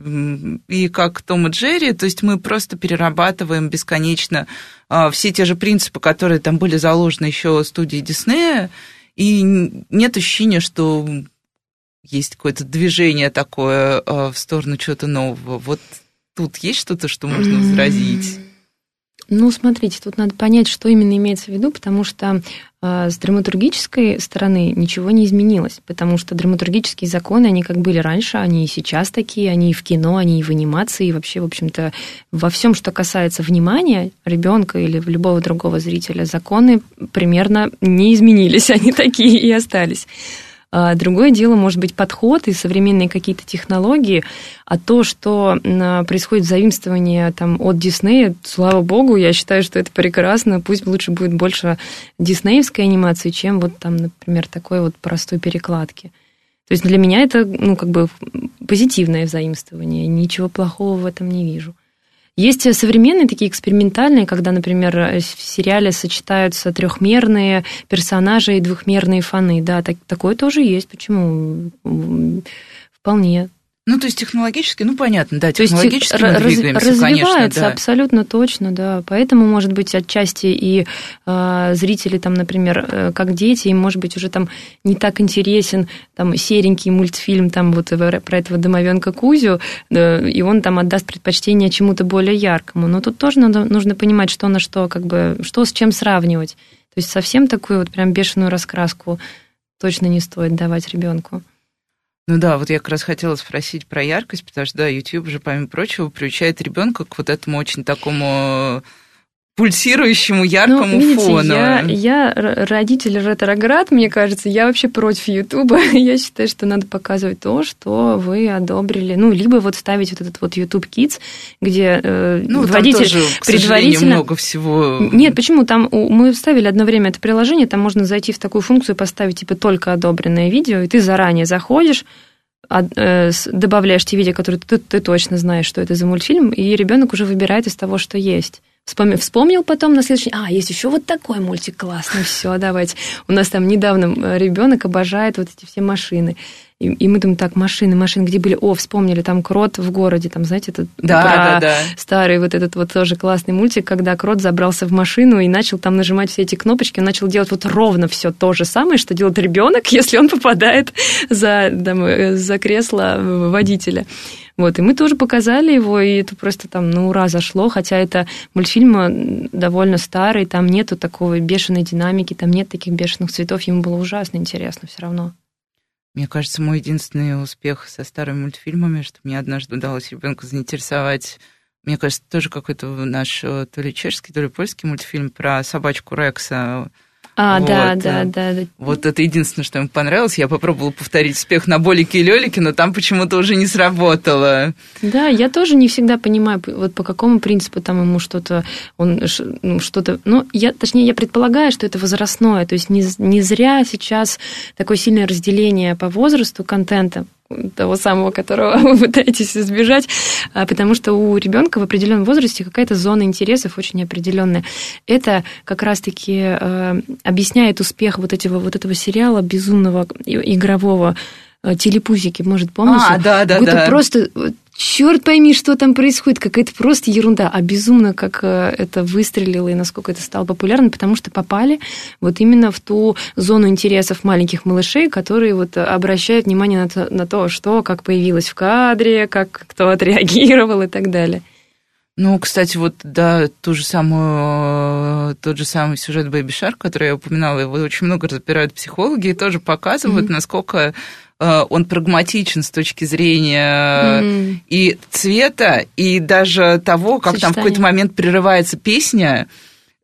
и как Том и Джерри, то есть мы просто перерабатываем бесконечно а, все те же принципы, которые там были заложены еще студией Диснея, и нет ощущения, что есть какое-то движение такое а, в сторону чего-то нового. Вот тут есть что-то, что можно возразить? Ну, смотрите, тут надо понять, что именно имеется в виду, потому что э, с драматургической стороны ничего не изменилось, потому что драматургические законы, они как были раньше, они и сейчас такие, они и в кино, они и в анимации, и вообще, в общем-то, во всем, что касается внимания ребенка или любого другого зрителя, законы примерно не изменились, они такие и остались. А Другое дело, может быть, подход и современные какие-то технологии, а то, что м, происходит заимствование там, от Диснея, слава богу, я считаю, что это прекрасно. Пусть лучше будет больше диснеевской анимации, чем вот там, например, такой вот простой перекладки. То есть для меня это, ну, как бы позитивное взаимствование. Ничего плохого в этом не вижу. Есть современные такие экспериментальные, когда, например, в сериале сочетаются трехмерные персонажи и двухмерные фоны. Да, так, такое тоже есть. Почему? Вполне. Ну, то есть технологически, ну, понятно, да, То есть технологически мы раз- двигаемся, развивается конечно, да. абсолютно точно, да. Поэтому, может быть, отчасти и э, зрители, там, например, э, как дети, им, может быть, уже там не так интересен там серенький мультфильм там вот про этого домовенка Кузю, э, и он там отдаст предпочтение чему-то более яркому. Но тут тоже надо, нужно понимать, что на что, как бы, что с чем сравнивать. То есть совсем такую вот прям бешеную раскраску точно не стоит давать ребенку. Ну да, вот я как раз хотела спросить про яркость, потому что, да, YouTube же, помимо прочего, приучает ребенка к вот этому очень такому пульсирующему яркому ну, видите, фону. Я, я родитель ретроград, мне кажется, я вообще против Ютуба. я считаю, что надо показывать то, что вы одобрили. Ну, либо вот ставить вот этот вот YouTube Kids, где э, ну, водитель тоже, предварительно... много всего. Нет, почему? Там мы вставили одно время это приложение, там можно зайти в такую функцию, поставить типа только одобренное видео, и ты заранее заходишь, э, добавляешь те видео, которые ты, ты точно знаешь, что это за мультфильм, и ребенок уже выбирает из того, что есть. Вспомнил, вспомнил потом на следующий а, есть еще вот такой мультик классный, все, давайте. У нас там недавно э, ребенок обожает вот эти все машины. И, и мы думаем, так, машины, машины, где были? О, вспомнили, там Крот в городе, там, знаете, это да, про да, да. старый вот этот вот тоже классный мультик, когда Крот забрался в машину и начал там нажимать все эти кнопочки, он начал делать вот ровно все то же самое, что делает ребенок, если он попадает за, там, э, за кресло водителя. Вот, и мы тоже показали его, и это просто там на ура зашло, хотя это мультфильм э, довольно старый, там нету такой бешеной динамики, там нет таких бешеных цветов, ему было ужасно интересно все равно. Мне кажется, мой единственный успех со старыми мультфильмами, что мне однажды удалось ребенку заинтересовать мне кажется, тоже какой-то наш э, то ли чешский, то ли польский мультфильм про собачку Рекса. А, вот. да, да, да, да. Вот это единственное, что ему понравилось. Я попробовала повторить успех на Болике и Лёлике, но там почему-то уже не сработало. Да, я тоже не всегда понимаю, вот по какому принципу там ему что-то, он ну, что-то, ну, я, точнее, я предполагаю, что это возрастное, то есть не, не зря сейчас такое сильное разделение по возрасту контента, того самого, которого вы пытаетесь избежать, а, потому что у ребенка в определенном возрасте какая-то зона интересов очень определенная. Это как раз-таки э, объясняет успех вот этого, вот этого сериала безумного игрового телепузики, может, помните? А, да, да, да. просто черт пойми, что там происходит, какая-то просто ерунда, а безумно, как э, это выстрелило и насколько это стало популярным, потому что попали вот именно в ту зону интересов маленьких малышей, которые вот обращают внимание на то, на то что, как появилось в кадре, как кто отреагировал и так далее. Ну, кстати, вот, да, ту же самую, э, тот же самый сюжет Baby Shark, который я упоминала, его очень много разбирают психологи и тоже показывают, mm-hmm. насколько Э, он прагматичен с точки зрения mm. и цвета, и даже того, как Сочетание. там в какой-то момент прерывается песня.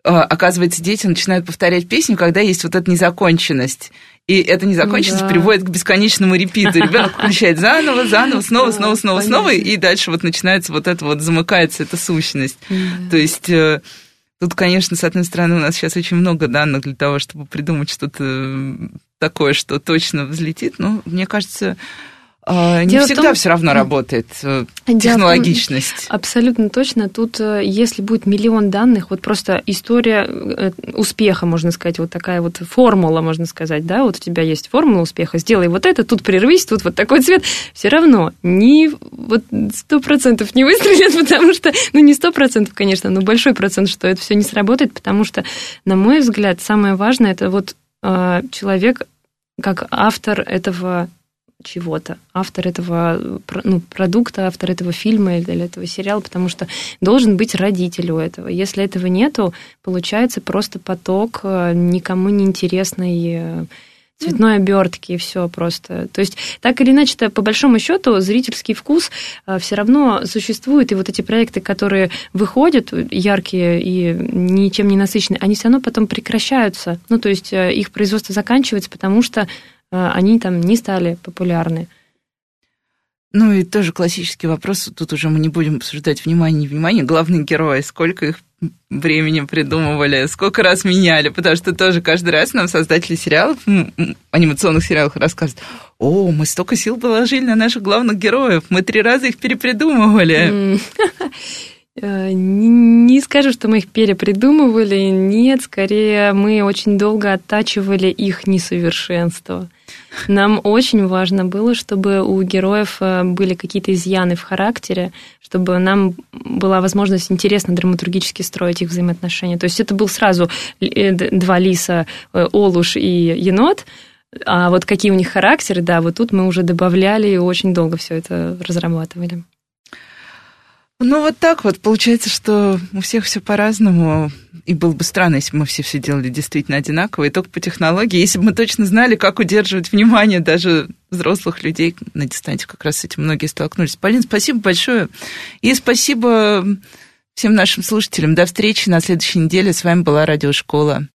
Э, оказывается, дети начинают повторять песню, когда есть вот эта незаконченность. И эта незаконченность да. приводит к бесконечному репиту. Ребенок включает заново, заново, снова, снова, снова, снова, и дальше вот начинается вот это вот, замыкается эта сущность. То есть э, Тут, конечно, с одной стороны, у нас сейчас очень много данных для того, чтобы придумать что-то такое, что точно взлетит. Но мне кажется, а, не всегда том, все равно работает э, технологичность. Том, абсолютно точно. Тут, э, если будет миллион данных, вот просто история э, успеха, можно сказать, вот такая вот формула, можно сказать, да, вот у тебя есть формула успеха, сделай вот это, тут прервись, тут вот такой цвет, все равно не вот сто процентов не выстрелит, потому что, ну не сто процентов, конечно, но большой процент, что это все не сработает, потому что, на мой взгляд, самое важное это вот человек как автор этого чего-то, автор этого ну, продукта, автор этого фильма или этого сериала, потому что должен быть родитель у этого. Если этого нету, получается просто поток э, никому не интересной э, цветной обертки и все просто. То есть так или иначе, -то, по большому счету зрительский вкус э, все равно существует, и вот эти проекты, которые выходят яркие и ничем не насыщенные, они все равно потом прекращаются. Ну то есть их производство заканчивается, потому что а, они там не стали популярны. Ну и тоже классический вопрос, тут уже мы не будем обсуждать внимание, внимание, главные герои, сколько их времени придумывали, сколько раз меняли, потому что тоже каждый раз нам создатели сериалов, анимационных сериалов рассказывают, о, мы столько сил положили на наших главных героев, мы три раза их перепридумывали. Э, не скажу, что мы их перепридумывали, нет, скорее мы очень долго оттачивали их несовершенство. Нам очень важно было, чтобы у героев э, были какие-то изъяны в характере, чтобы нам была возможность интересно драматургически строить их взаимоотношения. То есть это был сразу э, два лиса, Олуш и енот, а вот какие у них характеры, да, вот тут мы уже добавляли и очень долго все это разрабатывали. Ну, вот так вот. Получается, что у всех все по-разному. И было бы странно, если бы мы все все делали действительно одинаково. И только по технологии. Если бы мы точно знали, как удерживать внимание даже взрослых людей на дистанции, как раз с этим многие столкнулись. Полин, спасибо большое. И спасибо Всем нашим слушателям до встречи на следующей неделе. С вами была Радиошкола.